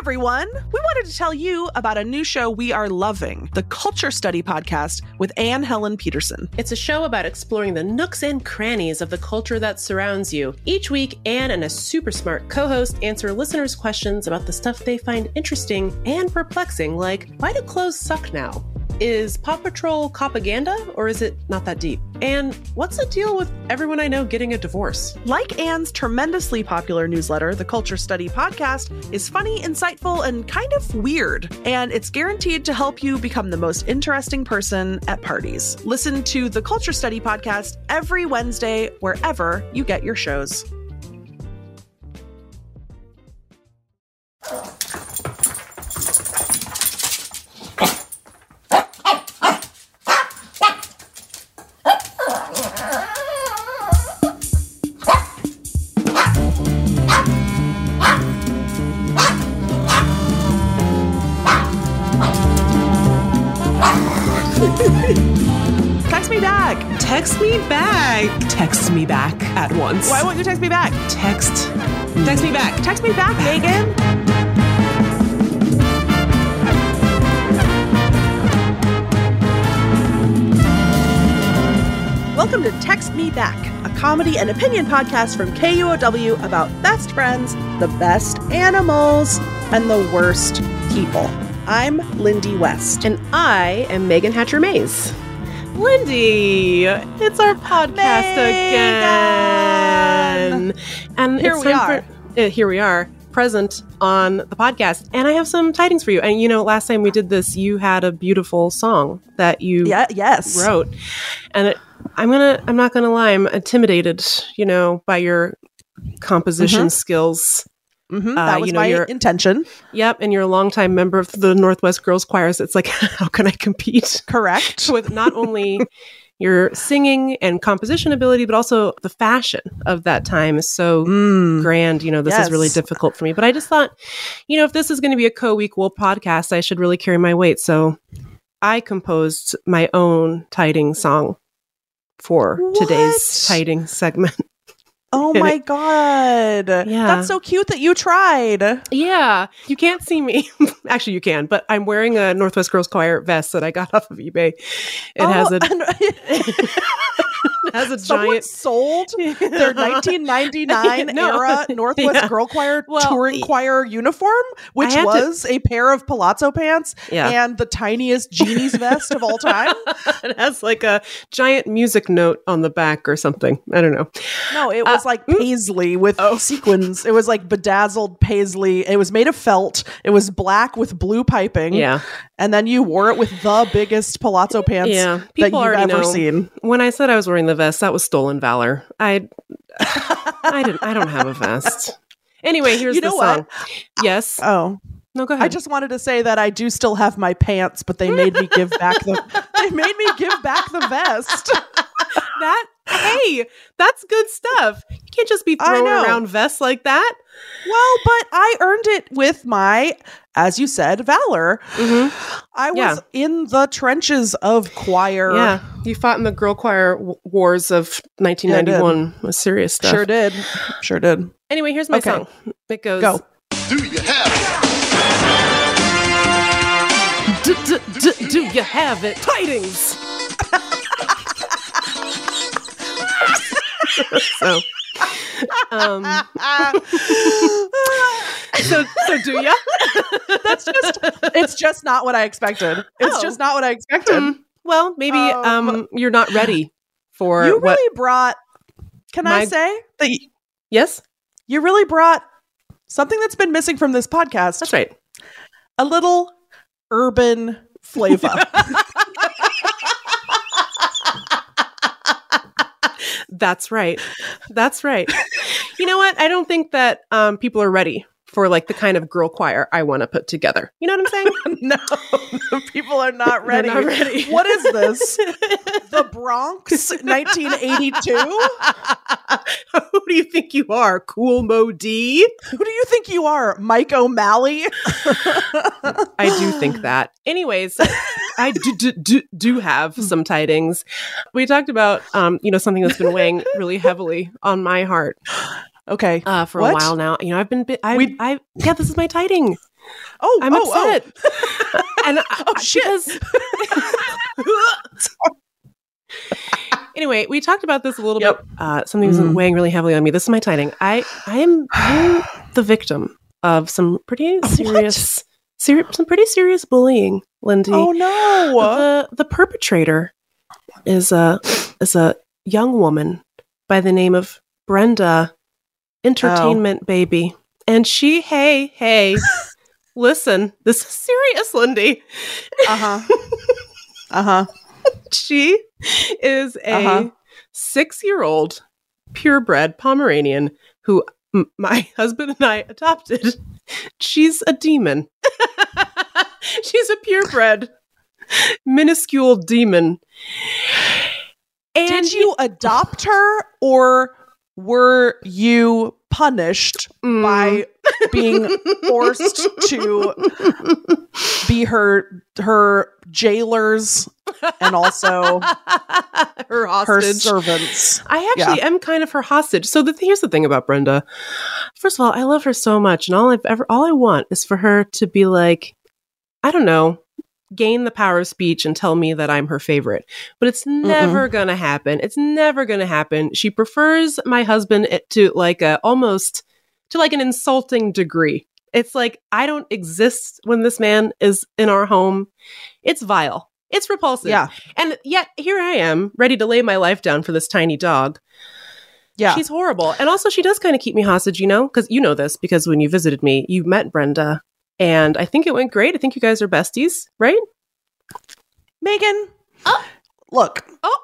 everyone. We wanted to tell you about a new show we are loving the Culture Study Podcast with Anne Helen Petersen. It's a show about exploring the nooks and crannies of the culture that surrounds you. Each week, Anne and a super smart co host answer listeners' questions about the stuff they find interesting and perplexing, like why do clothes suck now? Is Paw Patrol propaganda or is it not that deep? And what's the deal with everyone I know getting a divorce? Like Anne's tremendously popular newsletter, the Culture Study Podcast is funny, insightful, and kind of weird. And it's guaranteed to help you become the most interesting person at parties. Listen to the Culture Study Podcast every Wednesday, wherever you get your shows. At once. Why won't you text me back? Text. Text me back. Text me back, Meagan. Welcome to Text Me Back, a comedy and opinion podcast from KUOW about best friends, the best animals, and the worst people. I'm Lindy West. And I am Meagan Hatcher-Mays. Lindy, it's our podcast again. And Here we time for- uh, here we are, present on the podcast. And I have some tidings for you. And you know, last time we did this, you had a beautiful song that you Yeah, yes. wrote. And it, I'm gonna I'm not gonna lie, I'm intimidated, you know, by your composition skills. Mhm, Uh, that was you know, my intention. Yep, and you're a longtime member of the Northwest Girls Choirs. It's like, how can I compete Correct. with not only your singing and composition ability, but also the fashion of that time is so Mm. grand. You know, this is really difficult for me. But I just thought, you know, if this is going to be a co-equal podcast, I should really carry my weight. So I composed my own tiding song for today's What? tiding segment. Oh my god. Yeah. That's so cute that you tried. Yeah, you can't see me. Actually, you can, but I'm wearing a Northwest Girls Choir vest that I got off of eBay. It has oh, a it has a Someone giant. sold their 1999 No. era Northwest Yeah. Girl Choir Well, touring choir uniform, which had to- was a pair of palazzo pants Yeah. and the tiniest genie's vest of all time. it has like a giant music note on the back or something. I don't know. No, it was like mm. paisley with Oh. sequins. It was like bedazzled paisley. It was made of felt. It was black with blue piping. Yeah, And then you wore it with the biggest palazzo pants yeah. that People you've already ever know. seen. When I said I was wearing the vest, that was stolen valor. I, I didn't. I don't have a vest. Anyway, here's You the know song. what? Yes. Oh, No, go ahead. I just wanted to say that I do still have my pants, but they made me give back the they made me give back the vest. that. Hey, that's good stuff. You can't just be I throwing know. around vests like that. Well, but I earned it with my, as you said, valor. Mm-hmm. I was Yeah. in the trenches of choir. Yeah, you fought in the girl choir w- wars of 1991. was serious stuff. Sure did. Sure did. Anyway, here's my Okay. song. It goes. Go. Do you have it? D- d- d- do you have it? Tidings. so, um, so, so do you? That's just it's just not what I expected. It's Oh. just not what I expected. Mm, well, maybe um, Um, you're not ready for you really brought can I say that y- Yes, you really brought something that's been missing from this podcast. that's right. a little urban flavor. That's right. That's right. you know what? I don't think that um, people are ready for like the kind of girl choir I want to put together. You know what I'm saying? no, people are not ready. not ready. What is this? the Bronx, 1982? Who do you think you are, Kool Moe Dee? Who do you think you are, Mike O'Malley? I do think that. Anyways, I do, do, do, do have some tidings. We talked about, um, you know, something that's been weighing really heavily on my heart Okay. uh, for What? a while now. You know, I've been, bi- I, We- I, yeah, this is my tiding. Oh, I'm oh, upset. and Oh, shit. because- anyway, we talked about this a little Yep. bit. Uh, something's Mhm. weighing really heavily on me. This is my tiding. I I am I'm the victim of some pretty serious, seri- some pretty serious bullying, Lindy. Oh, no. the the perpetrator is a is a young woman by the name of Brenda Entertainment Oh. Baby. And she hey, hey, listen, this is serious, Lindy. Uh huh. Uh huh. She is a Uh-huh. 6-year-old purebred Pomeranian who m- my husband and I adopted. She's a demon. She's a purebred minuscule demon. And Did you adopt her or were you punished Mm. by being forced to be her her jailers and also her her servants? I actually am kind of her hostage. So the here's the thing about Brenda. First of all, I love her so much, and all I've ever all I want is for her to be like, I don't know, gain the power of speech and tell me that I'm her favorite. But it's never gonna happen. It's never gonna happen. She prefers my husband eh, to like a almost to like an insulting degree. It's like I don't exist when this man is in our home. It's vile. It's repulsive. Yeah. And yet here I am, ready to lay my life down for this tiny dog. Yeah. She's horrible. And also, she does kind of keep me hostage, you know? Because you know this, because when you visited me, you met Brenda. And I think it went great. I think you guys are besties, right? Meagan, Oh. look. Oh.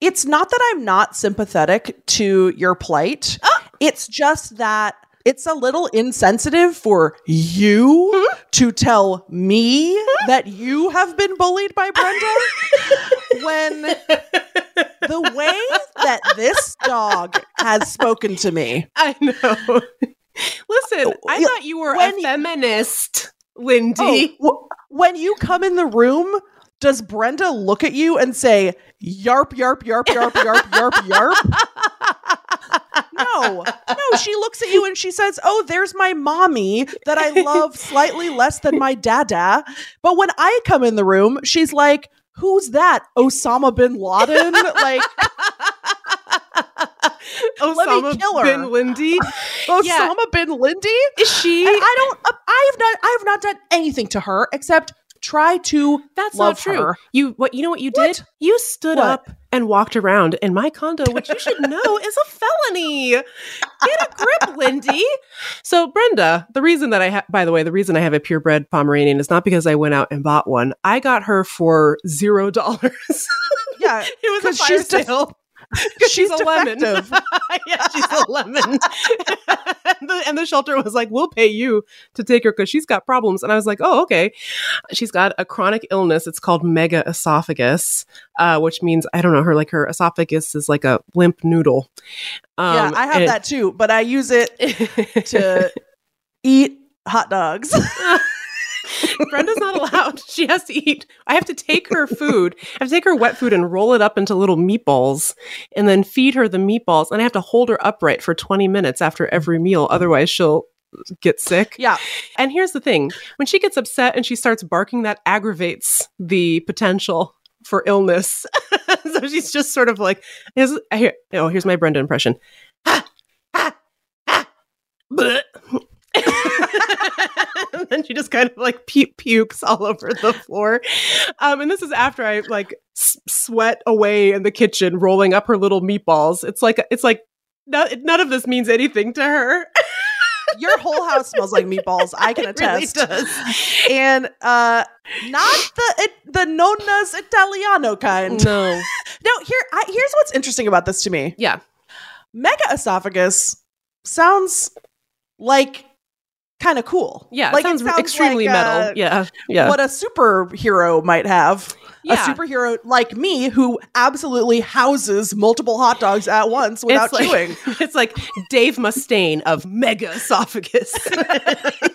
It's not that I'm not sympathetic to your plight. Oh. It's just that it's a little insensitive for you Hmm? to tell me that you have been bullied by Brenda when the way that this dog has spoken to me. I know. Listen, oh, I Yeah, thought you were a you- feminist, oh, Lindy. Oh, wh- when you come in the room, does Brenda look at you and say, yarp, yarp, yarp, yarp, yarp, yarp, yarp? No, no, she looks at you and she says, Oh, there's my mommy that I love slightly less than my dada. But when I come in the room, she's like, Who's that? Osama bin Laden? Like, Osama bin Lindy. Osama bin Lindy? Is she? And I don't, uh, I have not, I have not done anything to her except try to That's not true. her. You what you know what you What? did? You stood What? up and walked around in my condo, which you should know is a felony. Get a grip, Lindy. So Brenda, the reason that I have by the way, the reason I have a purebred Pomeranian is not because I went out and bought one. I got her for zero dollars. Yeah, it was a fire she's def- sale. she's a lemon. yeah, she's a lemon. and, the, and the shelter was like, "We'll pay you to take her because she's got problems." And I was like, "Oh, okay." She's got a chronic illness. It's called mega esophagus, uh, which means I don't know. Her like her esophagus is like a limp noodle. Um, yeah, I have and- that too, but I use it to eat hot dogs. Brenda's not allowed. She has to eat. I have to take her food. I have to take her wet food and roll it up into little meatballs and then feed her the meatballs. And I have to hold her upright for 20 minutes after every meal. Otherwise, she'll get sick. yeah, And here's the thing when she gets upset and she starts barking, that aggravates the potential for illness. so she's just sort of like, here's, here, oh, here's my Brenda impression. Ha, ha, ha, bleh. and then she just kind of like pu- pukes all over the floor. Um, and this is after I like s- sweat away in the kitchen, rolling up her little meatballs. It's like it's like no, none of this means anything to her. your whole house smells like meatballs. I can really attest. does. and uh, not the it, the nonna's Italiano kind. No. No, here I, here's what's interesting about this to me. Yeah. Mega esophagus sounds like kind of cool. Yeah. like it sounds, extremely like, metal. uh, yeah. Yeah. What a superhero might have. Yeah. A superhero like me who absolutely houses multiple hot dogs at once without like- chewing. it's like Dave Mustaine of mega esophagus.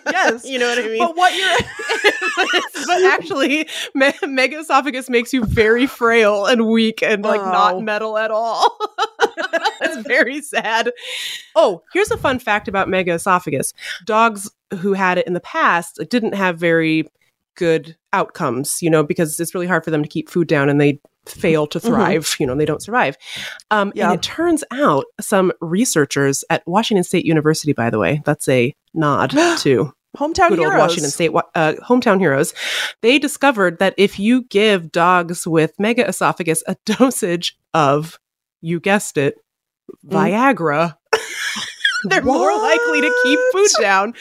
Yes. You know what I mean? But what you're but actually, me- mega esophagus makes you very frail and weak and like Oh. not metal at all. That's very sad. Oh, here's a fun fact about mega esophagus. Dogs who had it in the past didn't have very good outcomes, you know, because it's really hard for them to keep food down and they fail to thrive, you know, they don't survive. Um, Yeah. And it turns out some researchers at Washington State University, by the way, that's a nod to Hometown good heroes. old Washington State uh, hometown heroes, they discovered that if you give dogs with mega esophagus a dosage of, you guessed it, Mm. They're more likely to keep food down.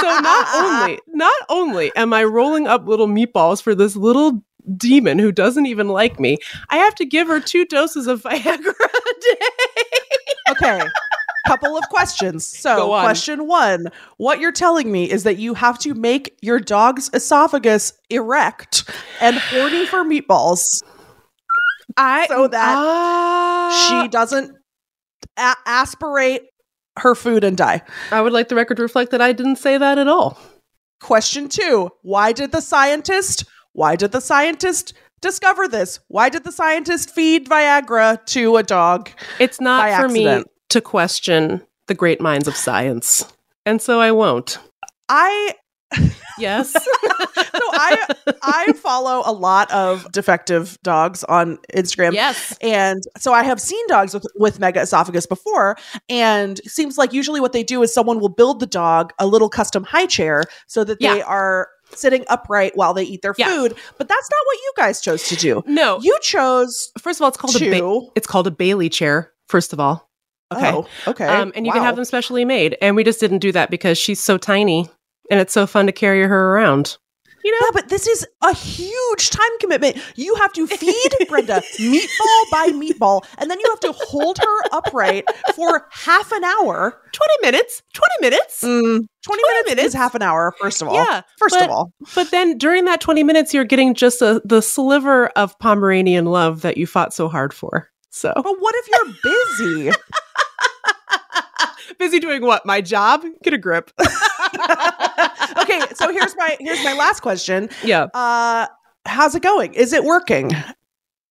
So not only, not only am I rolling up little meatballs for this little demon who doesn't even like me, I have to give her two doses of Viagra a day. okay. Couple of questions. So, on. question one What you're telling me is that you have to make your dog's esophagus erect and horny for meatballs I so that Ah. she doesn't a- aspirate her food and die. I would like the record to reflect that I didn't say that at all. Question two Why did the scientist, why did the scientist discover this? Why did the scientist feed Viagra to a dog? It's not for me to question the great minds of science. And so I won't. I Yes. so I I follow a lot of defective dogs on Instagram. yes. And so I have seen dogs with, with mega esophagus before, and it seems like usually what they do is someone will build the dog a little custom high chair so that they Yeah. are sitting upright while they eat their Yeah. food. But that's not what you guys chose to do. No. You chose First of all, it's called a ba- it's called a Bailey chair. First of all. Okay. Oh, okay. Um, and you can have them specially made. And we just didn't do that because she's so tiny and it's so fun to carry her around. You know? Yeah, but this is a huge time commitment. You have to feed Brenda meatball by meatball, and then you have to hold her upright for half an hour. 20 minutes. 20 minutes. Mm, 20, minutes, minutes? is half an hour, first of all. Yeah. First but- of all. But then during that 20 minutes, you're getting just a, the sliver of Pomeranian love that you fought so hard for. So But what if you're busy? busy doing what? My job? Get a grip. okay, so here's my here's my last question. yeah. Uh how's it going? Is it working?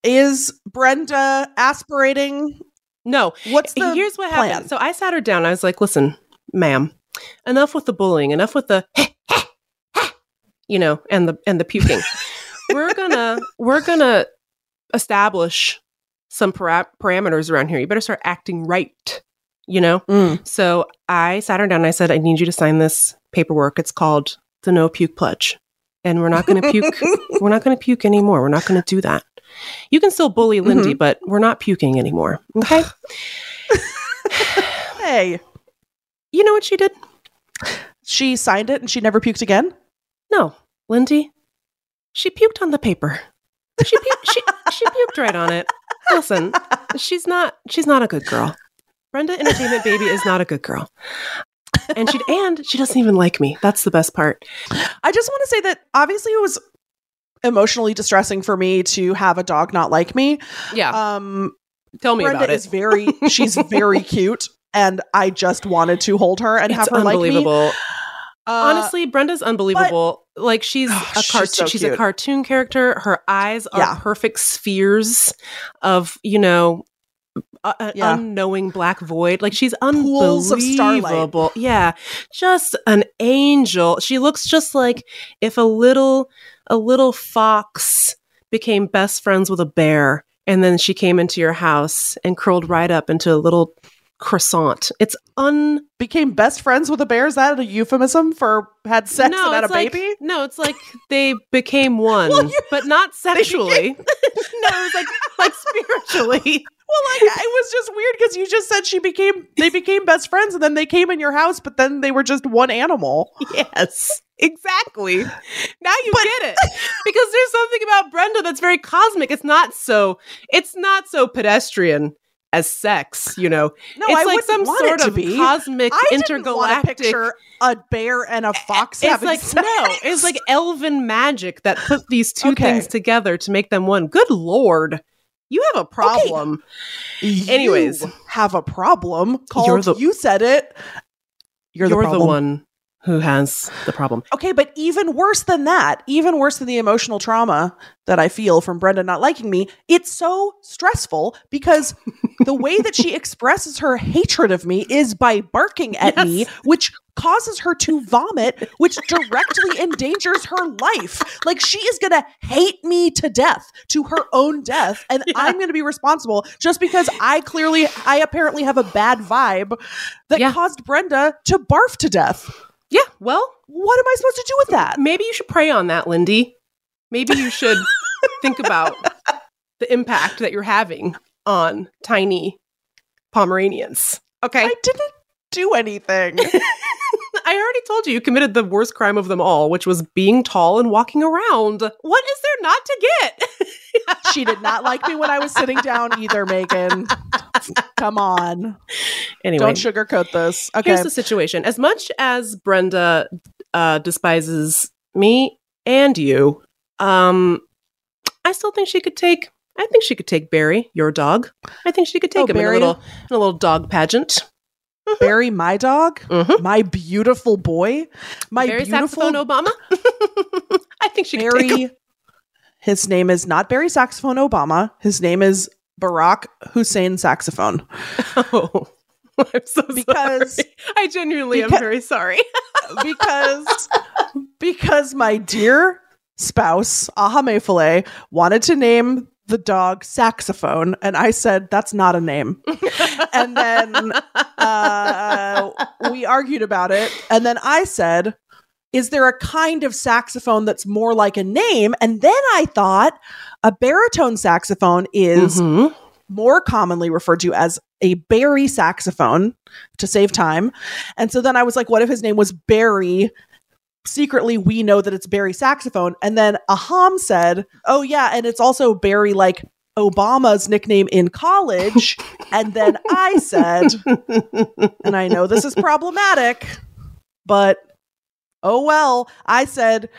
Is Brenda aspirating? No. What's the Here's what plan? happened. So I sat her down. I was like, listen, ma'am, enough with the bullying, enough with the you know, and the and the puking. we're gonna we're gonna establish some para- parameters around here. You better start acting right. You know? Mm. So I sat her down and I said, I need you to sign this paperwork. It's called the no puke pledge. And we're not going to puke. we're not going to puke anymore. We're not going to do that. You can still bully Lindy, but we're not puking anymore. Okay. Hey, you know what she did? she signed it and she never puked again? No, Lindy. She puked on the paper. She puked, she, she puked right on it. Listen, she's not she's not a good girl. Brenda Entertainment Baby is not a good girl. And she and she doesn't even like me. That's the best part. I just want to say that obviously it was emotionally distressing for me to have a dog not like me. Yeah. Um Tell me Brenda about is it. very she's very cute and I just wanted to hold her and have It's her like me. unbelievable. Uh, Honestly, Brenda's unbelievable. like she's Oh, a she's cartoon. so she's a cartoon character. Her eyes are Yeah. perfect spheres of you know. A- an Yeah. unknowing black void. Like she's Pools unbelievable. Yeah, just an angel. She looks just like if a little a little fox became best friends with a bear, and then she came into your house and curled right up into a little croissant. It's un became best friends with a bear. Is that a euphemism for had sex and had a like, baby? No, it's like they became one, Well, you- but not sexually. no, it was like like spiritually. Well, like it was just weird because you just said she became they became best friends and then they came in your house, but then they were just one animal. Yes, exactly. Now you get it because there's something about Brenda that's very cosmic. It's not so. It's not so pedestrian as sex. You know, No, it's I like some sort of be. cosmic I didn't want to intergalactic. picture a bear and a fox it's having like sex. no, it's like elven magic that put these two Okay. things together to make them one. Good lord, you have a problem. You Anyways. have a problem. Called, the- you said it. You're, You're, the, the, one who has the problem. Okay, but even worse than that, even worse than the emotional trauma that I feel from Brenda not liking me, it's so stressful because the way that she expresses her hatred of me is by barking at Yes. me, which causes her to vomit, which directly endangers her life. Like she is going to hate me to death, to her own death, and I'm going to be responsible just because I clearly I apparently have a bad vibe that Yeah. caused Brenda to barf to death. Yeah, well, What am I supposed to do with that? maybe you should pray on that, Lindy. Maybe you should think about the impact that you're having on tiny Pomeranians. Okay. I didn't do anything. I already told you you committed the worst crime of them all, which was being tall and walking around. What is there not to get? she did not like me when I was sitting down either, Meagan. Come on. anyway, Don't sugarcoat this. Okay. here's the situation. As much as Brenda uh, despises me and you, um, I still think she could take. I think she could take Barry, your dog. I think she could take Oh, him Barry? in a little, in a little dog pageant. Barry, my dog, Mhm. my beautiful boy, my Barry beautiful saxophone Obama. I think she. Barry. His name is not Barry Saxophone Obama. His name is Barack Hussein Saxophone. Oh, I'm so Because- sorry. I genuinely am very sorry. because because my dear spouse Ahamefule wanted to name the dog saxophone and i said that's not a name and then uh, we argued about it and then i said is there a kind of saxophone that's more like a name and then i thought a baritone saxophone is Mhm. more commonly referred to as a Barry saxophone to save time. And so then I was like, what if his name was Barry? Secretly, we know that it's Barry saxophone. And then Aham said, oh, yeah, and it's also Barry like Obama's nickname in college. and then I said, and I know this is problematic, but oh well, I said,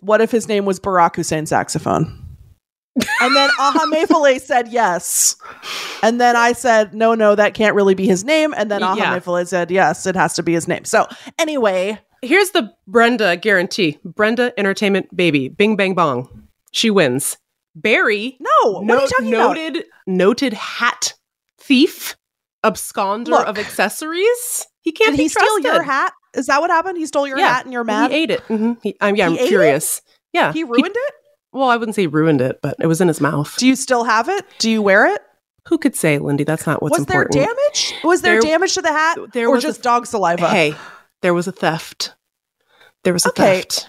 what if his name was Barack Hussein saxophone? And then Ahamefule said yes. And then I said, no, no, that can't really be his name. And then Ahame Yeah. Said, yes, it has to be his name. So anyway, Here's the Brenda guarantee. Brenda Entertainment Baby. Bing bang bong. She wins. Barry, no, what are you talking about? noted noted hat thief, absconder Look. of accessories. He can't Did be he steal your hat? Is that what happened? He stole your Yeah, hat and you're mad? He ate it. Mhm. He, um, yeah, He I'm it? curious. Yeah, He ruined it? well, I wouldn't say ruined it, but it was in his mouth. Do you still have it? Do you wear it? Who could say, Lindy? That's not what's was important. Was there damage? Was there, There- damage to the hat? there or just dog saliva? Hey, there was a theft. There was a Okay. theft.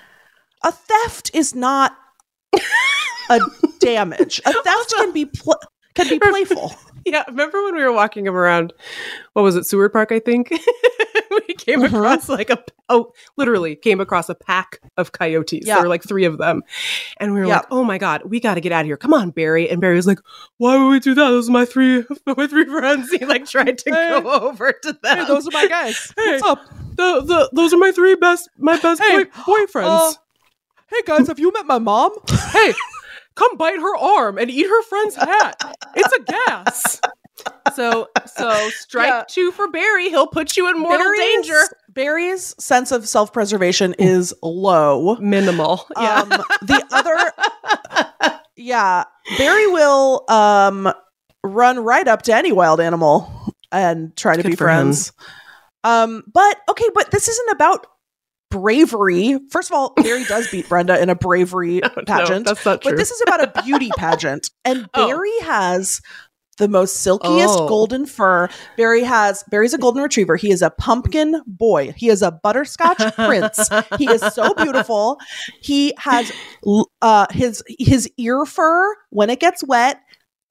A theft is not a damage. A theft can be pl- can be playful. Yeah, remember when we were walking him around? What was it, Seward Park? I think we came Mhm. across like a oh, literally came across a pack of coyotes. Yeah. There were like three of them, and we were Yeah. like, "Oh my god, we got to get out of here! Come on, Barry!" And Barry was like, "Why would we do that? Those are my three, my three friends." He like tried to Hey. go over to them. Hey, those are my guys. Hey. What's up? The- the- those are my three best, my best Hey, boy, boyfriends. uh, Hey guys, have you met my mom? hey, come bite her arm and eat her friend's hat. It's a gas. So, so strike Yeah. two for Barry. He'll put you in mortal Barry's- danger. Barry's sense of self preservation is low. Minimal. Yeah. Um, the other, yeah, Barry will um, run right up to any wild animal and try to Good be for him. friends. Um, but okay, but this isn't about bravery. First of all, Barry does beat Brenda in a bravery No, pageant. that's not true. But this is about a beauty pageant. And Oh. Barry has the most silkiest Oh. golden fur. Barry has Barry's a golden retriever. He is a pumpkin boy. He is a butterscotch prince. He is so beautiful. He has uh his his ear fur when it gets wet,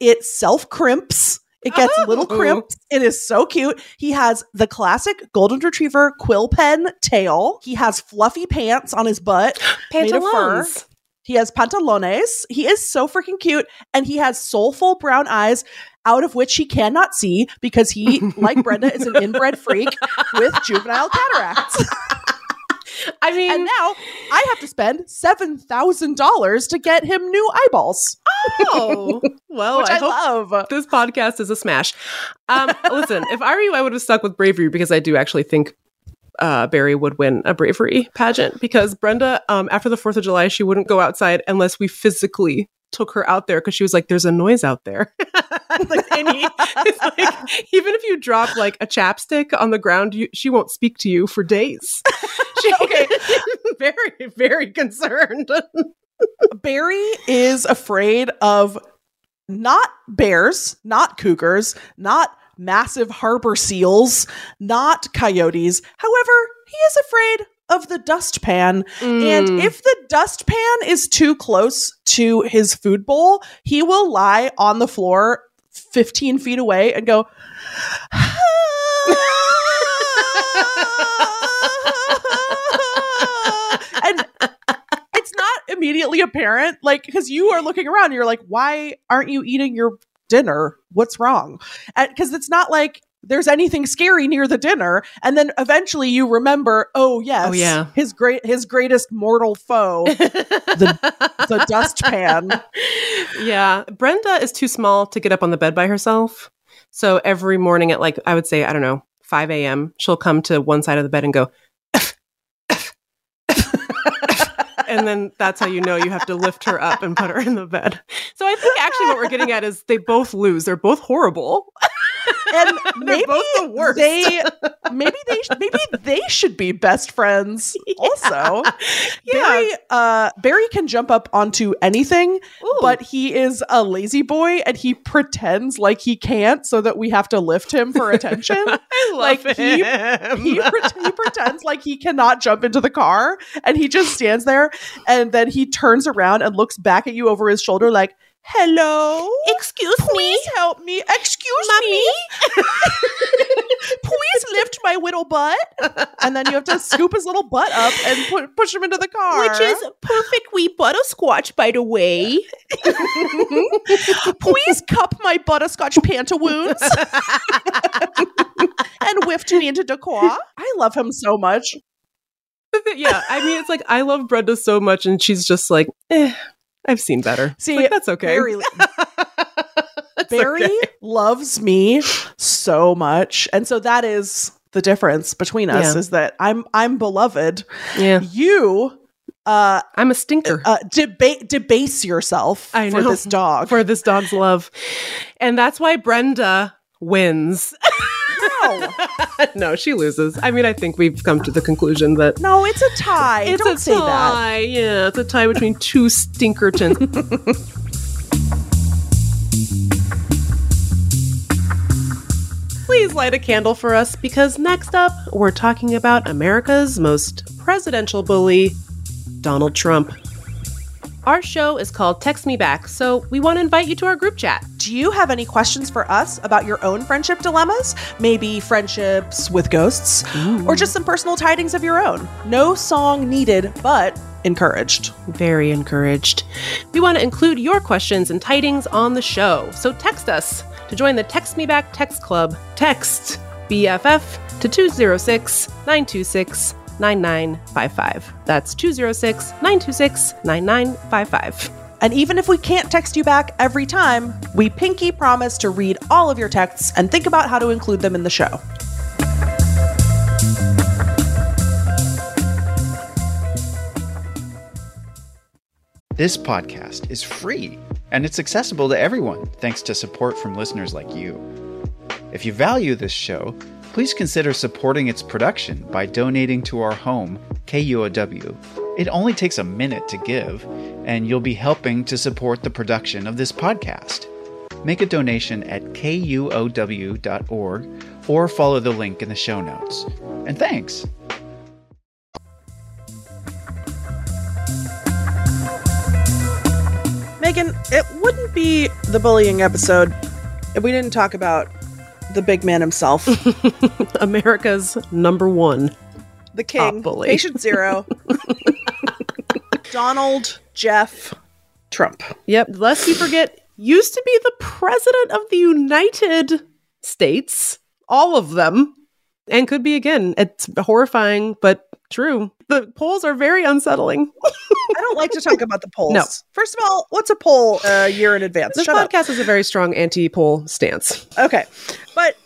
it self crimps. It gets little Oh. crimps. It is so cute. He has the classic golden retriever quill pen tail. He has fluffy pants on his butt. made of fur. Pantalones. He has pantalones. He is so freaking cute. And he has soulful brown eyes out of which he cannot see because he, like Brenda, is an inbred freak with juvenile cataracts. I mean, and now I have to spend $7,000 to get him new eyeballs, oh, well, which I, I, hope love. this podcast is a smash. Um, listen, if I were you, I would have stuck with bravery because I do actually think uh, Barry would win a bravery pageant because Brenda, um, after the 4th of July, she wouldn't go outside unless we physically took her out there because she was like, there's a noise out there. like, any, like, even if you drop like a chapstick on the ground, you, she won't speak to you for days. She, Okay. very, very concerned. Barry is afraid of not bears, not cougars, not massive harbor seals, not coyotes. However, he is afraid of the dustpan. And Mm. if the dustpan is too close to his food bowl, he will lie on the floor 15 feet away and go, and it's not immediately apparent, like, because you are looking around you're like, why aren't you eating your dinner? What's wrong? Because it's not like there's anything scary near the dinner. And then eventually you remember, oh, yes, Oh, yeah. his great, his greatest mortal foe, the, the dustpan. yeah, Brenda is too small to get up on the bed by herself. So every morning at like, I would say, I don't know, 5 a.m., she'll come to one side of the bed and go, and then that's how you know you have to lift her up and put her in the bed. So I think actually what we're getting at is they both lose. They're both horrible. And maybe both the worst. they, maybe they, maybe they should be best friends. Also, Barry, uh, Barry can jump up onto anything, Ooh. but he is a lazy boy and he pretends like he can't, so that we have to lift him for attention. I love like, he- him. he, pre- he pretends like he cannot jump into the car and he just stands there and then he turns around and looks back at you over his shoulder like hello? Excuse me. please help me. Excuse me? Please lift my little butt. And then you have to scoop his little butt up and pu- push him into the car. Which is perfect wee butterscotch, by the way. please cup my butterscotch pantaloons. And whift me into decor. i love him so much. Yeah, I mean, it's like I love Brenda so much, and she's just like, eh, I've seen better. See, like, that's okay. Barry, Barry okay. loves me so much, and so that is the difference between us Yeah. is that I'm I'm beloved. Yeah, You uh I'm a stinker uh debate debase yourself I for know. this dog. for this dog's love, and that's why Brenda wins. no, no, she loses. I mean, I think we've come to the conclusion that no, it's a tie. it's Don't a say that. tie. Yeah, it's a tie between two stinkertons. Please light a candle for us because next up, we're talking about America's most presidential bully, Donald Trump. Our show is called Text Me Back, so we want to invite you to our group chat. Do you have any questions for us about your own friendship dilemmas? Maybe friendships with ghosts, or just some personal tidings of your own? No song needed, but encouraged. Very encouraged. We want to include your questions and tidings on the show, so text us to join the Text Me Back Text Club. Text BFF to 206 926 9955. That's 206 926 9955. And even if we can't text you back every time, we pinky promise to read all of your texts and think about how to include them in the show. This podcast is free and it's accessible to everyone thanks to support from listeners like you. If you value this show, please consider supporting its production by donating to our home, KUOW. It only takes a minute to give, and you'll be helping to support the production of this podcast. Make a donation at kuow.org or follow the link in the show notes. And thanks! Meagan, it wouldn't be the bullying episode if we didn't talk about the big man himself, America's number one. the king, patient zero, Donald Jeff Trump. Yep, lest you forget, used to be the president of the United States. All of them. And could be again. It's horrifying, but true. The polls are very unsettling. I don't like to talk about the polls. No. First of all, what's a poll a year in advance? This Shut up. podcast is a very strong anti poll stance. Okay. But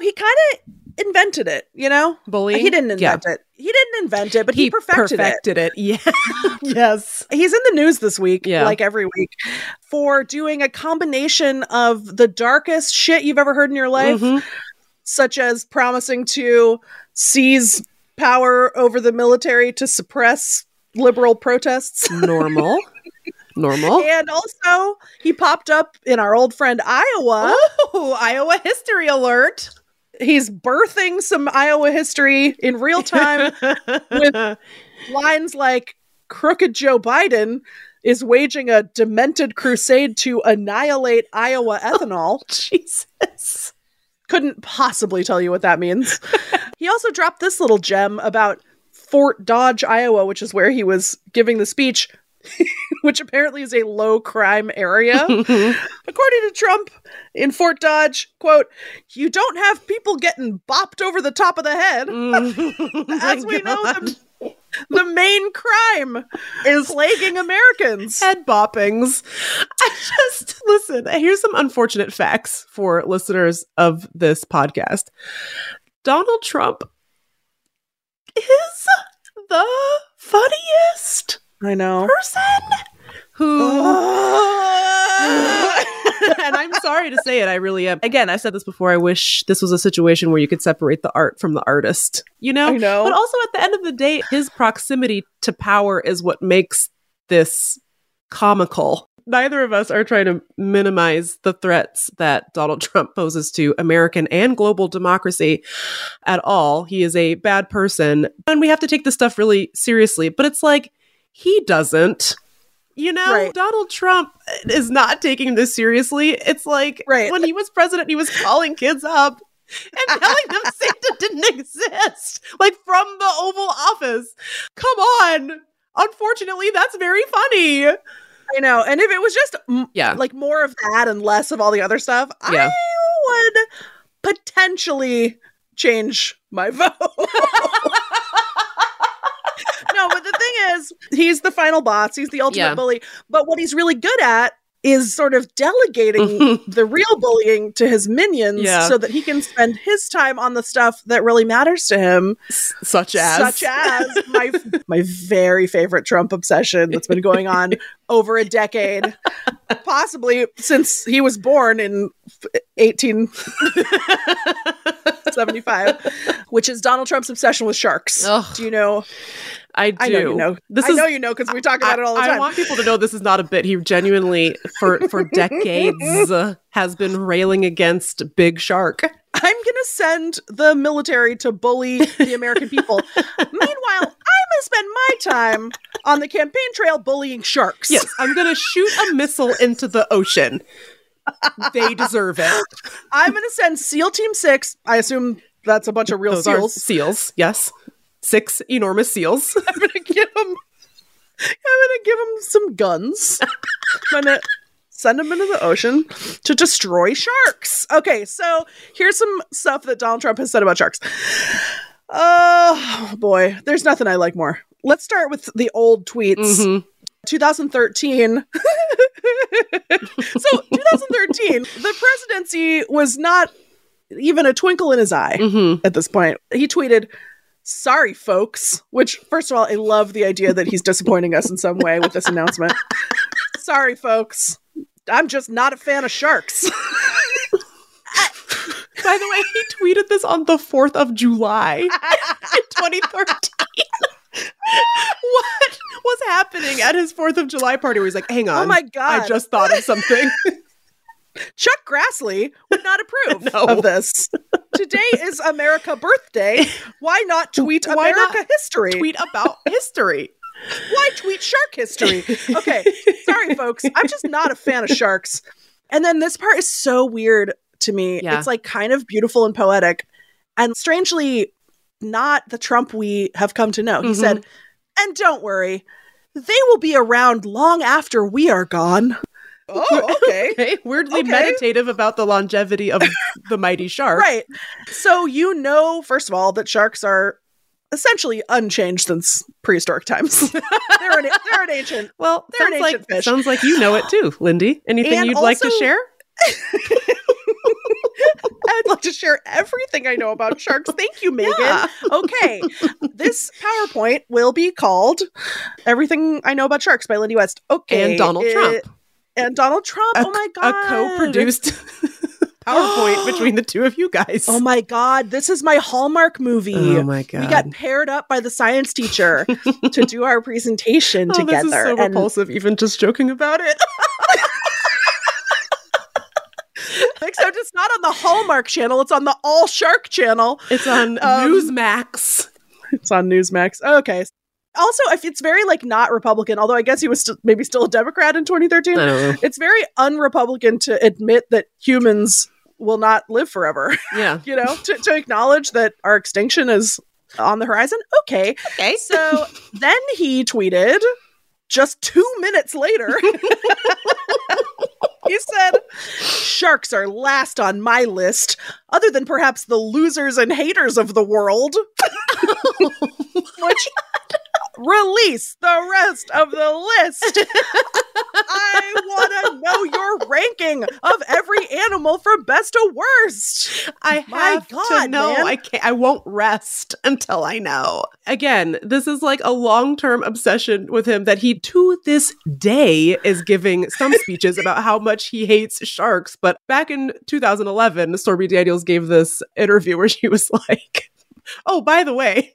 he kind of invented it, you know? Bullying. He didn't Yeah. invent it. He didn't invent it, but he, perfected, it. it. Yeah. yes. He's in the news this week, Yeah. like every week, for doing a combination of the darkest shit you've ever heard in your life, Mhm. such as promising to seize power over the military to suppress liberal protests. Normal. Normal. And also, he popped up in our old friend Iowa. Oh, Iowa history alert. He's birthing some Iowa history in real time with lines like crooked Joe Biden is waging a demented crusade to annihilate Iowa ethanol. Jesus. Couldn't possibly tell you what that means. he also dropped this little gem about Fort Dodge, Iowa, which is where he was giving the speech, which apparently is a low crime area. According to Trump, in Fort Dodge, quote, you don't have people getting bopped over the top of the head. Mm. As we know, the, the main crime is plaguing Americans. head boppings. I just listen. Here's some unfortunate facts for listeners of this podcast. Donald Trump is the funniest I know. person who and I'm sorry to say it, I really am. Again, I've said this before. I wish this was a situation where you could separate the art from the artist, you know? I know. But also at the end of the day, his proximity to power is what makes this comical. Neither of us are trying to minimize the threats that Donald Trump poses to American and global democracy at all. He is a bad person, and we have to take this stuff really seriously. But it's like, he doesn't. You know, Right. Donald Trump uh, is not taking this seriously. It's like Right. when he was president, he was calling kids up and telling them Santa didn't exist, like from the Oval Office. Come on. Unfortunately, that's very funny. I know. And if it was just Yeah. like more of that and less of all the other stuff, Yeah. I would potentially change my vote. No, but the thing is, he's the final boss. He's the ultimate Yeah. bully. But what he's really good at is sort of delegating the real bullying to his minions Yeah. so that he can spend his time on the stuff that really matters to him Such as such as my my very favorite Trump obsession that's been going on over a decade, possibly since he was born in 1875, which is Donald Trump's obsession with sharks. Ugh. Do you know? I do. I know you know. This I is know you know because we talk about it all the time. I want people to know this is not a bit. He genuinely, for for decades, uh, has been railing against Big Shark. I'm gonna send the military to bully the American people. Meanwhile, I'm gonna spend my time on the campaign trail bullying sharks. Yes, I'm gonna shoot a missile into the ocean. They deserve it. I'm gonna send SEAL Team Six. I assume that's a bunch of real Those seals. seals. Yes, six enormous seals. I'm gonna give them. I'm gonna give them some guns. I'm gonna send them into the ocean to destroy sharks. Okay, so here's some stuff that Donald Trump has said about sharks. Oh boy, there's nothing I like more. Let's start with the old tweets. Mhm. 2013. so 2013, the presidency was not even a twinkle in his eye Mhm. at this point. He tweeted, Sorry, folks. Which, first of all, I love the idea that he's disappointing us in some way with this announcement. Sorry, folks. I'm just not a fan of sharks. By the way, he tweeted this on the 4th of July in 2013. what was happening at his 4th of July party where he's like, hang oh on. oh my God. I just thought of something. Chuck Grassley would not approve No. of this. Today is America Birthday. Why not tweet Why America not history? Tweet about history. Why tweet shark history? Okay, sorry, folks. I'm just not a fan of sharks. And then this part is so weird to me. Yeah. It's like kind of beautiful and poetic, and strangely, not the Trump we have come to know. He Mhm. said, and don't worry, they will be around long after we are gone. Oh, okay. Okay. Weirdly Okay. meditative about the longevity of the mighty shark. right. So you know, first of all, that sharks are essentially unchanged since prehistoric times. they're, an, they're an ancient Well, They're an sounds like, ancient fish. sounds like you know it too, Lindy. Anything And you'd like to share? I'd like to share everything I know about sharks. Thank you, Meagan. Yeah. Okay. This PowerPoint will be called Everything I Know About Sharks by Lindy West. Okay. And Donald it- Trump. And Donald Trump. A- oh my God. A co-produced PowerPoint between the two of you guys. Oh my God. This is my Hallmark movie. Oh my god. We got paired up by the science teacher to do our presentation Oh, together. This is so and repulsive, even just joking about it. except it's not on the Hallmark channel, it's on the All Shark channel. It's on Um, Newsmax. It's on Newsmax. Okay. Also, if it's very like not Republican, although I guess he was st- maybe still a Democrat in 2013. I don't. It's very un-Republican to admit that humans will not live forever. Yeah. you know, to, to acknowledge that our extinction is on the horizon. Okay. Okay. So then he tweeted just two minutes later. he said, Sharks are last on my list, other than perhaps the losers and haters of the world. Which release the rest of the list. I want to know your ranking of every animal from best to worst. I have to know. man. I can't. I won't rest until I know. Again, this is like a long-term obsession with him that he, to this day, is giving some speeches about how much he hates sharks. But back in 2011, Stormy Daniels gave this interview where she was like, "Oh, by the way."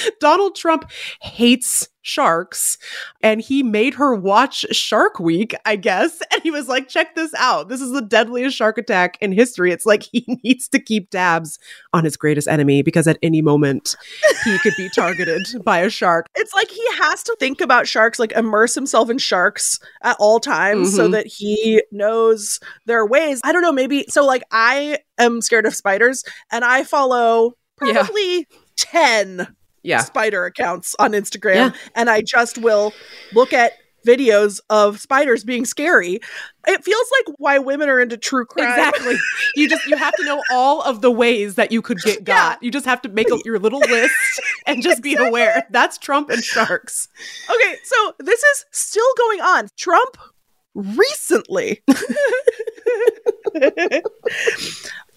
Donald Trump hates sharks and he made her watch Shark Week, I guess. And he was like, check this out. This is the deadliest shark attack in history. It's like he needs to keep tabs on his greatest enemy because at any moment he could be targeted by a shark. It's like he has to think about sharks, like immerse himself in sharks at all times so Mhm. that he knows their ways. I don't know, maybe so like I am scared of spiders and I follow Yeah. probably 10 Yeah. spider accounts on Instagram Yeah. and I just will look at videos of spiders being scary. It feels like why women are into true crime. Exactly. You just you have to know all of the ways that you could get got. You just have to make a, your little list and just be aware. That's Trump and sharks. Okay, so this is still going on. Trump recently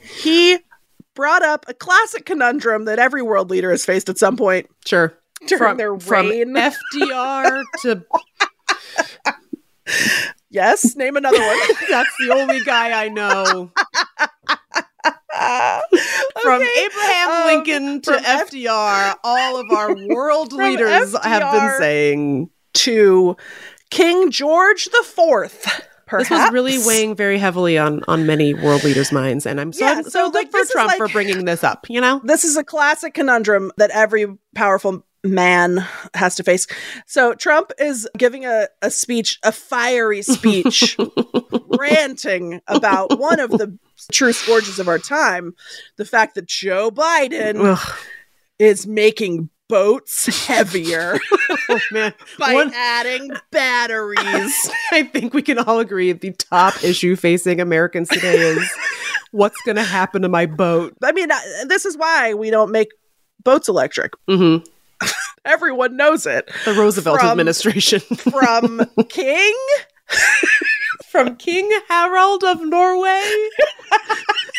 he brought up a classic conundrum that every world leader has faced at some point Sure. during From, their from reign. FDR to yes, name another one. that's the only guy I know. From Okay, Abraham um, Lincoln to from F- FDR, all of our world leaders have been saying to King George the Fourth. This was really weighing very heavily on on many world leaders' minds, and I'm so, Yeah, so, so, good like, for Trump like- for bringing this up. You know, this is a classic conundrum that every powerful man has to face. So Trump is giving a, a speech, a fiery speech, ranting about one of the true scourges of our time, the fact that Joe Biden Ugh, is making boats heavier oh, man. by One- adding batteries. I think we can all agree the top issue facing Americans today is what's going to happen to my boat. I mean, uh, this is why we don't make boats electric. hmm Everyone knows it. The Roosevelt From- administration. From King From King Harald of Norway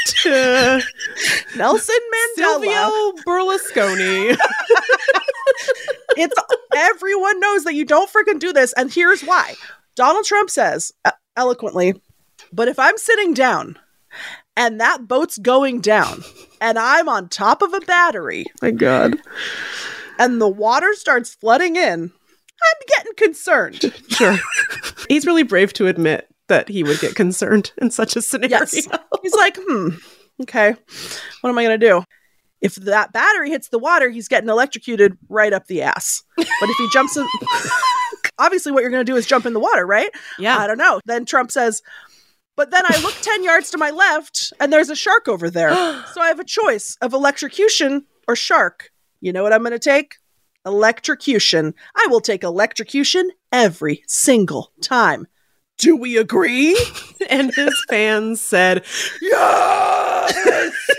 to Nelson Mandela. Silvio Berlusconi. it's everyone knows that you don't freaking do this and here's why donald trump says uh, eloquently but if i'm sitting down and that boat's going down and i'm on top of a battery My God. and the water starts flooding in i'm getting concerned Sure. He's really brave to admit that he would get concerned in such a scenario. yes he's like hmm okay what am i going to do if that battery hits the water he's getting electrocuted right up the ass but if he jumps in obviously what you're going to do is jump in the water right Yeah. I don't know. Then Trump says, but then I look 10 yards to my left and there's a shark over there. so I have a choice of electrocution or shark. You know what I'm going to take? Electrocution. I will take electrocution every single time. Do we agree? And his fans said, yes!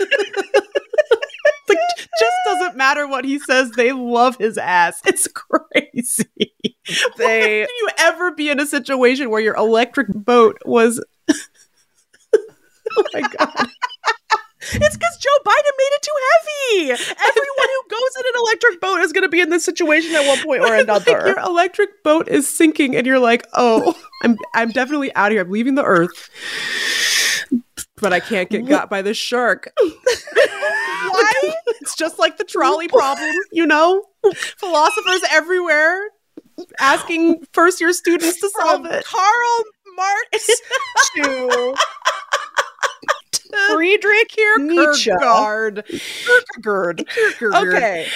like, just doesn't matter what he says. They love his ass. It's crazy. They Can you ever be in a situation where your electric boat was. oh my God. It's because Joe Biden made it too heavy. Everyone who goes in an electric boat is going to be in this situation at one point or another. Like your electric boat is sinking, and you're like, "Oh, I'm I'm definitely out of here. I'm leaving the Earth, but I can't get got by this shark." Why? it's just like the trolley problem, you know. Philosophers everywhere asking first year students to solve From it. Karl Marx to Friedrich Nietzsche. Kierkegaard. Kierkegaard. Okay.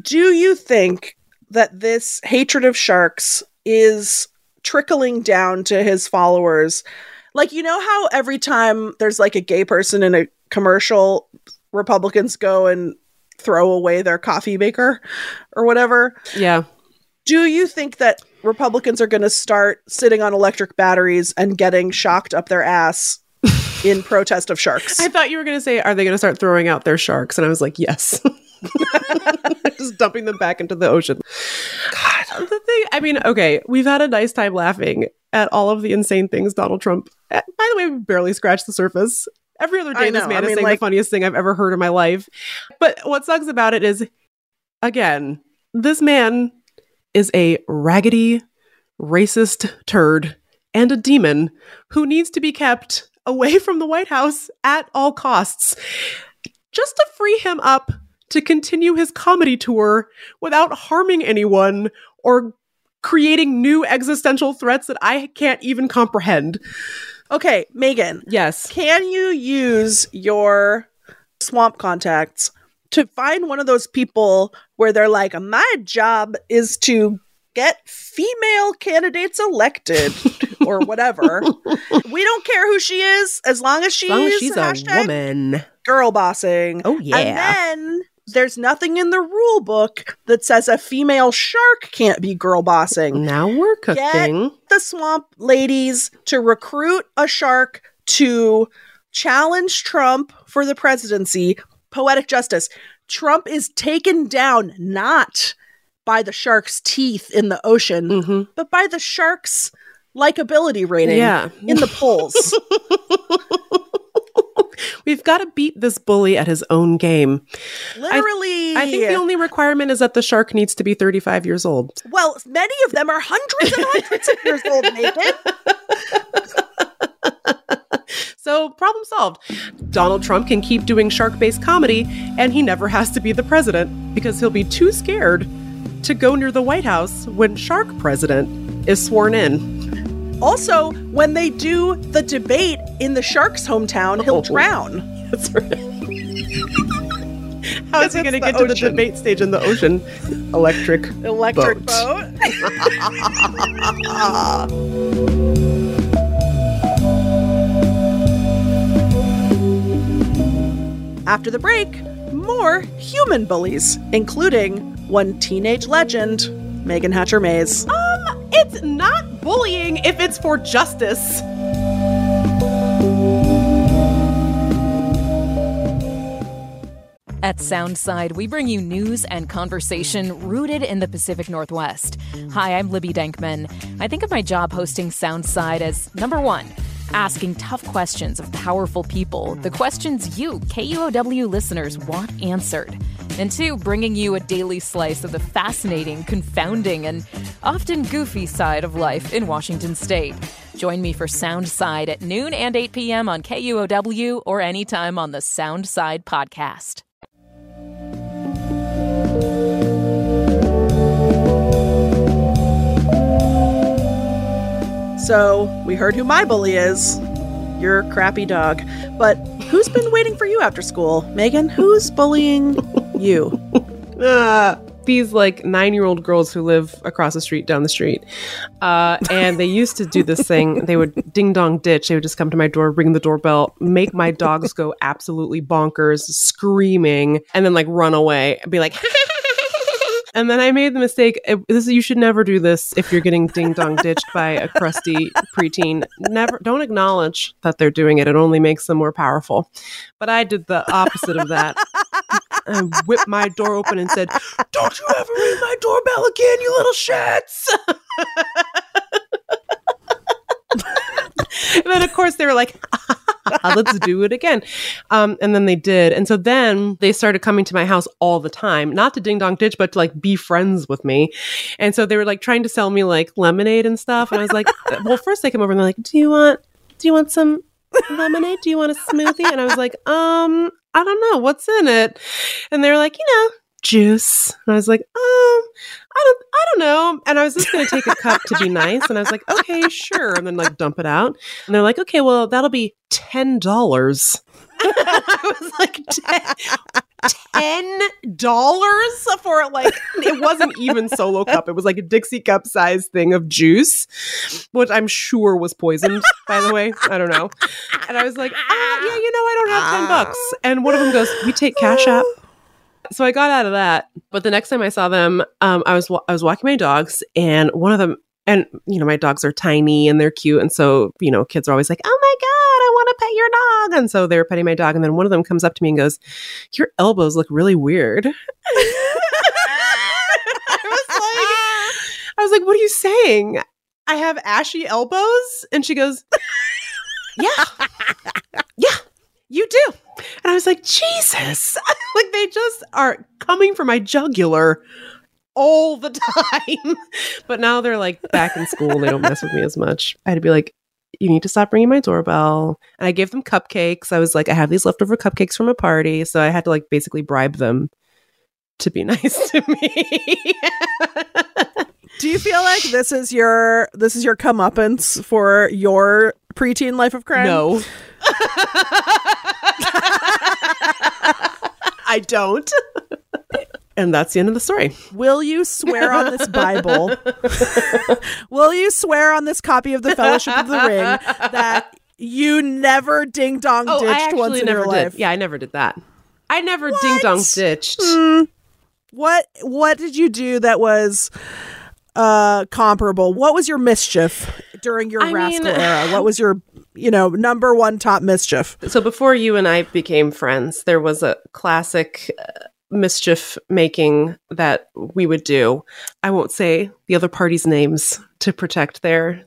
Do you think that this hatred of sharks is trickling down to his followers? Like, you know how every time there's like a gay person in a commercial, Republicans go and throw away their coffee maker or whatever? Yeah. Do you think that Republicans are going to start sitting on electric batteries and getting shocked up their ass in protest of sharks? I thought you were going to say, are they going to start throwing out their sharks? And I was like, yes. Just dumping them back into the ocean. God. The thing, I mean, okay, we've had a nice time laughing at all of the insane things Donald Trump. eh, By the way, we barely scratched the surface. Every other day, this man I is saying like- the funniest thing I've ever heard in my life. But what sucks about it is, again, this man is a raggedy, racist turd and a demon who needs to be kept away from the White House at all costs just to free him up to continue his comedy tour without harming anyone or creating new existential threats that I can't even comprehend. Okay, Meagan, Yes. can you use your swamp contacts to find one of those people where they're like, my job is to get female candidates elected or whatever. we don't care who she is as long as she's, As as she's a woman. girl bossing. Oh, yeah. And then there's nothing in the rule book that says a female shark can't be girl bossing. Now we're cooking. The swamp ladies to recruit a shark to challenge Trump for the presidency. Poetic justice. Trump is taken down not by the shark's teeth in the ocean, hmm but by the shark's likability rating Yeah. in the polls. We've got to beat this bully at his own game. Literally. I think the only requirement is that the shark needs to be 35 years old. Well, many of them are hundreds and hundreds of years old, Meagan. So, problem solved. Donald Trump can keep doing shark based comedy, and he never has to be the president because he'll be too scared to go near the White House when Shark President is sworn in. Also, when they do the debate in the shark's hometown, he'll Oh. drown. That's right. How is he going to the get to the debate stage in the ocean? Electric. Electric Boat. boat. After the break, more human bullies, including one teenage legend, Meagan Hatcher-Mays. Um, it's not bullying if it's for justice. At Soundside, we bring you news and conversation rooted in the Pacific Northwest. Hi, I'm Libby Denkman. I think of my job hosting Soundside as number one, asking tough questions of powerful people, the questions you, KUOW listeners, want answered. And two, bringing you a daily slice of the fascinating, confounding, and often goofy side of life in Washington state. Join me for Soundside at noon and 8 p.m. on KUOW or anytime on the Soundside podcast. So, we heard who my bully is. Your crappy dog. But who's been waiting for you after school? Meagan, who's bullying you? Ah, these like nine year old girls who live across the street, down the street. Uh, and they used to do this thing. They would ding dong ditch. They would just come to my door, ring the doorbell, make my dogs go absolutely bonkers, screaming, and then like run away and be like, And then I made the mistake. This you should never do this if you're getting ding dong ditched by a crusty preteen. Never don't acknowledge that they're doing it. It only makes them more powerful. But I did the opposite of that. I whipped my door open and said, "Don't you ever ring my doorbell again, you little shits!" and then, of course, they were like, let's do it again. Um, and then they did. And so then they started coming to my house all the time, not to ding dong ditch, but to like be friends with me. And so they were like trying to sell me like lemonade and stuff. And I was like, well, first they come over and they're like, do you want, do you want some lemonade? Do you want a smoothie? And I was like, um, I don't know. What's in it? And they were like, you know, juice. And I was like, um, I don't, I don't know. And I was just going to take a cup to be nice. And I was like, okay, sure. And then like dump it out. And they're like, okay, well, that'll be $10. I was like, ten dollars for like it wasn't even solo cup. It was like a Dixie cup size thing of juice, which I'm sure was poisoned. By the way, I don't know. And I was like, ah, yeah, you know, I don't have ten bucks. And one of them goes, "We take Cash App." So I got out of that. But the next time I saw them, um, I was wa- I was walking my dogs, and one of them. And you know my dogs are tiny and they're cute, and so you know kids are always like, "Oh my god, I want to pet your dog!" And so they're petting my dog, and then one of them comes up to me and goes, "Your elbows look really weird." I was like, I was like, "What are you saying? I have ashy elbows?" And she goes, "Yeah, yeah, you do." And I was like, "Jesus!" like they just are coming for my jugular all the time. but now they're like back in school. They don't mess with me as much. I had to be like, you need to stop ringing my doorbell. And I gave them cupcakes. I was like, I have these leftover cupcakes from a party. So I had to like basically bribe them to be nice to me. Do you feel like this is your this is your comeuppance for your preteen life of crime? no. I don't. And that's the end of the story. Will you swear on this Bible? Will you swear on this copy of the Fellowship of the Ring that you never ding dong Oh, ditched once in never your did. life? Yeah, I never did that. I never ding dong ditched. What what did you do that was uh comparable? What was your mischief during your I rascal mean- era? What was your you know number one top mischief? So before you and I became friends, there was a classic uh, mischief making that we would do. I won't say the other party's names to protect their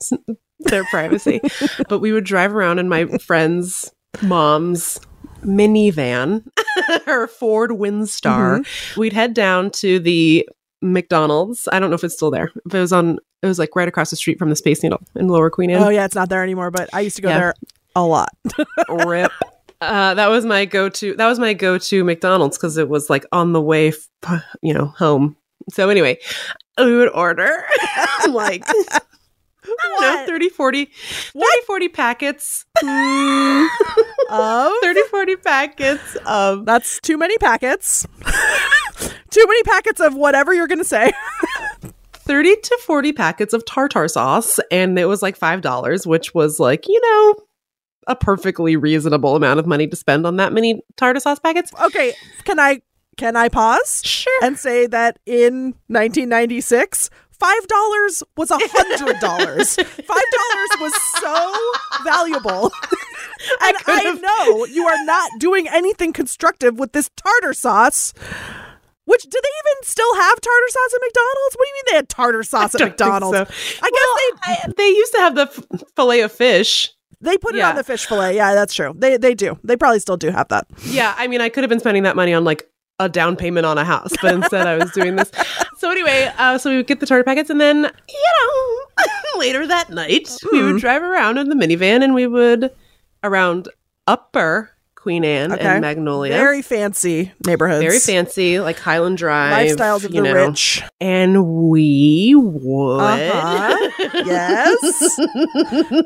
their privacy, but we would drive around in my friend's mom's minivan, her Ford Windstar. Mm-hmm. We'd head down to the McDonald's. I don't know if it's still there. If it was on, it was like right across the street from the Space Needle in Lower Queen Anne. Oh yeah, it's not there anymore, but I used to go Yeah. there a lot. rip uh, that was my go-to that was my go-to mcdonald's because it was like on the way f- you know home so anyway we would order like I don't know, What? 30 40 30 40 packets mm, of 30 40 packets of That's too many packets. too many packets of whatever you're going to say. 30 to 40 packets of tartar sauce and it was like five dollars which was like you know a perfectly reasonable amount of money to spend on that many tartar sauce packets Okay, can I can I pause sure and say that in 1996, five dollars was a hundred dollars. Five dollars was so valuable. and I could've- know you are not doing anything constructive with this tartar sauce. Which do they even still have tartar sauce at McDonald's? What do you mean they had tartar sauce at McDonald's? so. I guess I, they used to have the f- fillet of fish. They put it on the fish fillet. Yeah, that's true. They they do. They probably still do have that. Yeah, I mean, I could have been spending that money on like a down payment on a house, but instead I was doing this. So anyway, uh, so we would get the tartar packets, and then you know, later that night we would drive around in the minivan, and we would around Upper Queen Anne Okay. and Magnolia. Very fancy neighborhoods. Very fancy, like Highland Drive, Lifestyles of the know. rich. and we would Uh-huh. Yes.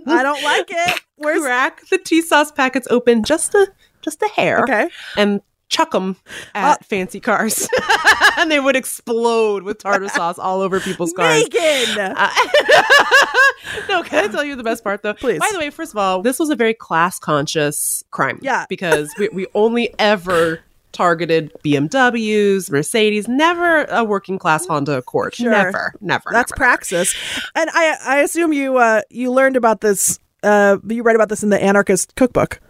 I don't like it. Where's crack the tea sauce packets open just a just a hair, Okay. and chuck them at Uh, fancy cars, and they would explode with tartar sauce all over people's cars. Meagan. Uh, no, can I tell you the best part though? Please. By the way, first of all, this was a very class conscious crime. Yeah. Because we, we only ever targeted BMWs, Mercedes, never a working class Honda Accord. Sure. Never, never. That's never. praxis. And I I assume you uh you learned about this uh you write about this in the anarchist cookbook.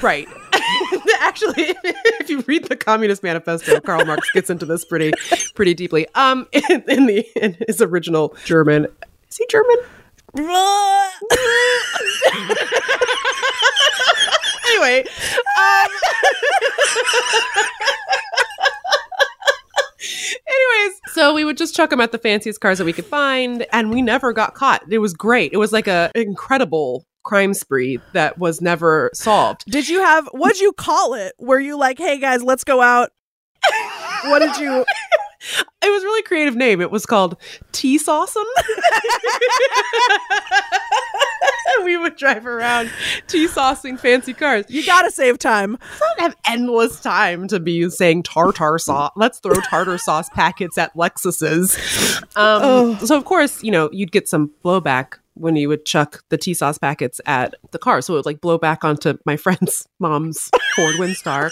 Right. Actually, if you read the Communist Manifesto, Karl Marx gets into this pretty, pretty deeply. Um, in, in the in his original German, is he German? anyway, um, anyways, so we would just chuck them at the fanciest cars that we could find, and we never got caught. It was great. It was like a incredible crime spree that was never solved. Did you have what'd you call it? Were you like, hey guys, let's go out? What did you It was a really creative name. It was called Tea Sauceum. we would drive around tea saucing fancy cars. you gotta save time. have endless time to be saying tartar sauce. Let's throw tartar sauce packets at Lexuses. Um, so of course, you know, you'd get some blowback when you would chuck the tea sauce packets at the car. So it would like blow back onto my friend's mom's Ford Windstar.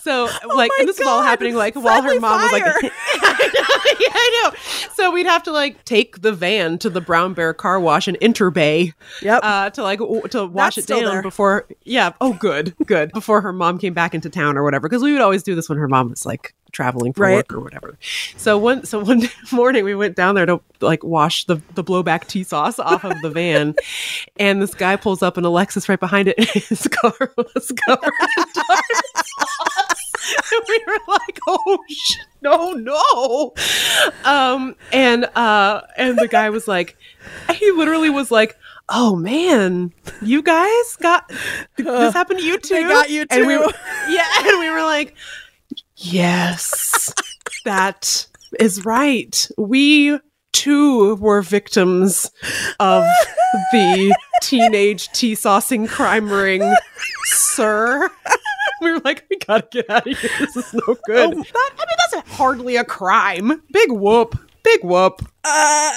So like, my and this is all happening like while her Friendly mom was like. I know, yeah, I know. So we'd have to like take the van to the Brown Bear car wash in Interbay Yep. uh, to like w- to wash That's it down there. before. Yeah. Oh, good, good. Before her mom came back into town or whatever, because we would always do this when her mom was like traveling for Right. work or whatever. So one so one morning we went down there to like wash the the blowback tea sauce off of the van, and this guy pulls up and a Lexus right behind it, and his car was covered in tartar sauce. And we were like, "Oh shit, no, no!" Um, and uh, and the guy was like, he literally was like, "Oh man, you guys got this happened to you too." They got you And we, too. yeah, and we were like, "Yes, that is right. We." Too were victims of the teenage tea saucing crime ring, sir. We were like, we gotta get out of here. This is no good. Oh. That- I mean, that's hardly a crime. Big whoop. Big whoop. Uh.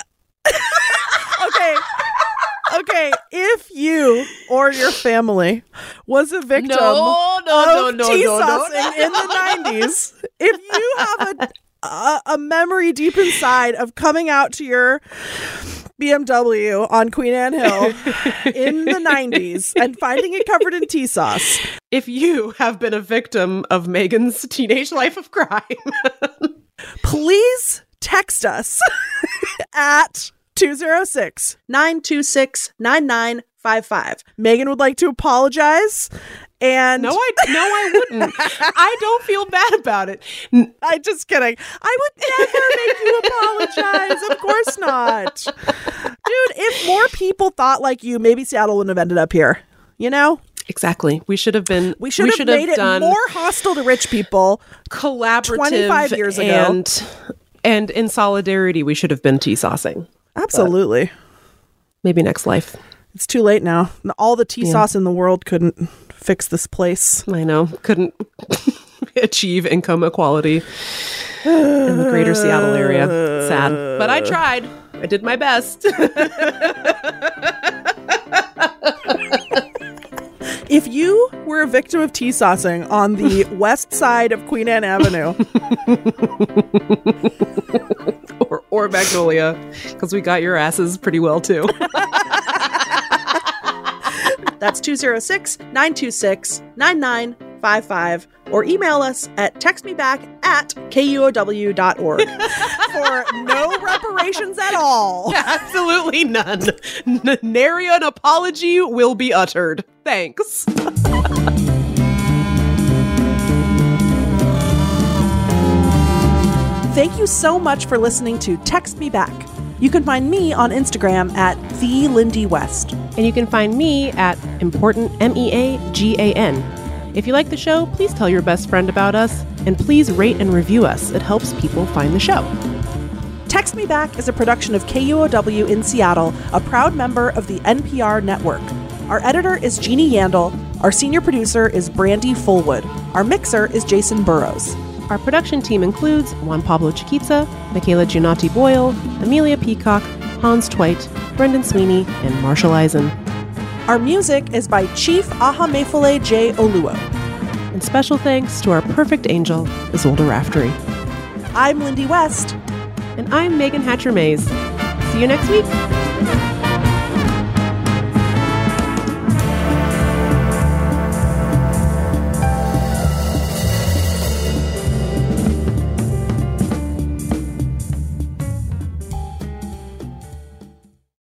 Okay, if you or your family was a victim No, no, of no, tea saucing in the 90s, if you have a, a a memory deep inside of coming out to your BMW on Queen Anne Hill in the 90s and finding it covered in tea sauce, If you have been a victim of Meagan's teenage life of crime, please text us at 206 926 9955. Meagan would like to apologize. And no, I no, I wouldn't. I don't feel bad about it. N- I just kidding. I would never make you apologize. Of course not. Dude, if more people thought like you, maybe Seattle wouldn't have ended up here. You know? Exactly. We should have been. We should have made it done more hostile to rich people. collaborative 25 years ago. and and in solidarity. We should have been tea saucing. Absolutely. Maybe next life. It's too late now. All the tea sauce in the world couldn't fix this place. I know. Couldn't achieve income equality in the greater Seattle area. Sad. But I tried. I did my best. If you were a victim of tea saucing on the west side of Queen Anne Avenue, or, or Magnolia, because we got your asses pretty well too. That's 206 926 9955 or email us at textmeback at kuow.org. for no reparations at all. Absolutely none. N- nary an apology will be uttered. Thanks. Thank you so much for listening to Text Me Back. You can find me on Instagram at the Lindy West. And you can find me at important M E A G A N. If you like the show, please tell your best friend about us and please rate and review us. It helps people find the show. Text Me Back is a production of KUOW in Seattle, a proud member of the NPR network. Our editor is Jeannie Yandel. Our senior producer is Brandy Fullwood. Our mixer is Jason Burrows. Our production team includes Juan Pablo Chiquitza, Michaela Giannotti Boyle, Amelia Peacock, Hans Twite, Brendan Sweeney, and Marshall Eisen. Our music is by Chief Ahamefule J. Oluo. And special thanks to our perfect angel, Isolde Raftery. I'm Lindy West. And I'm Meagan Hatcher-Mays. See you next week.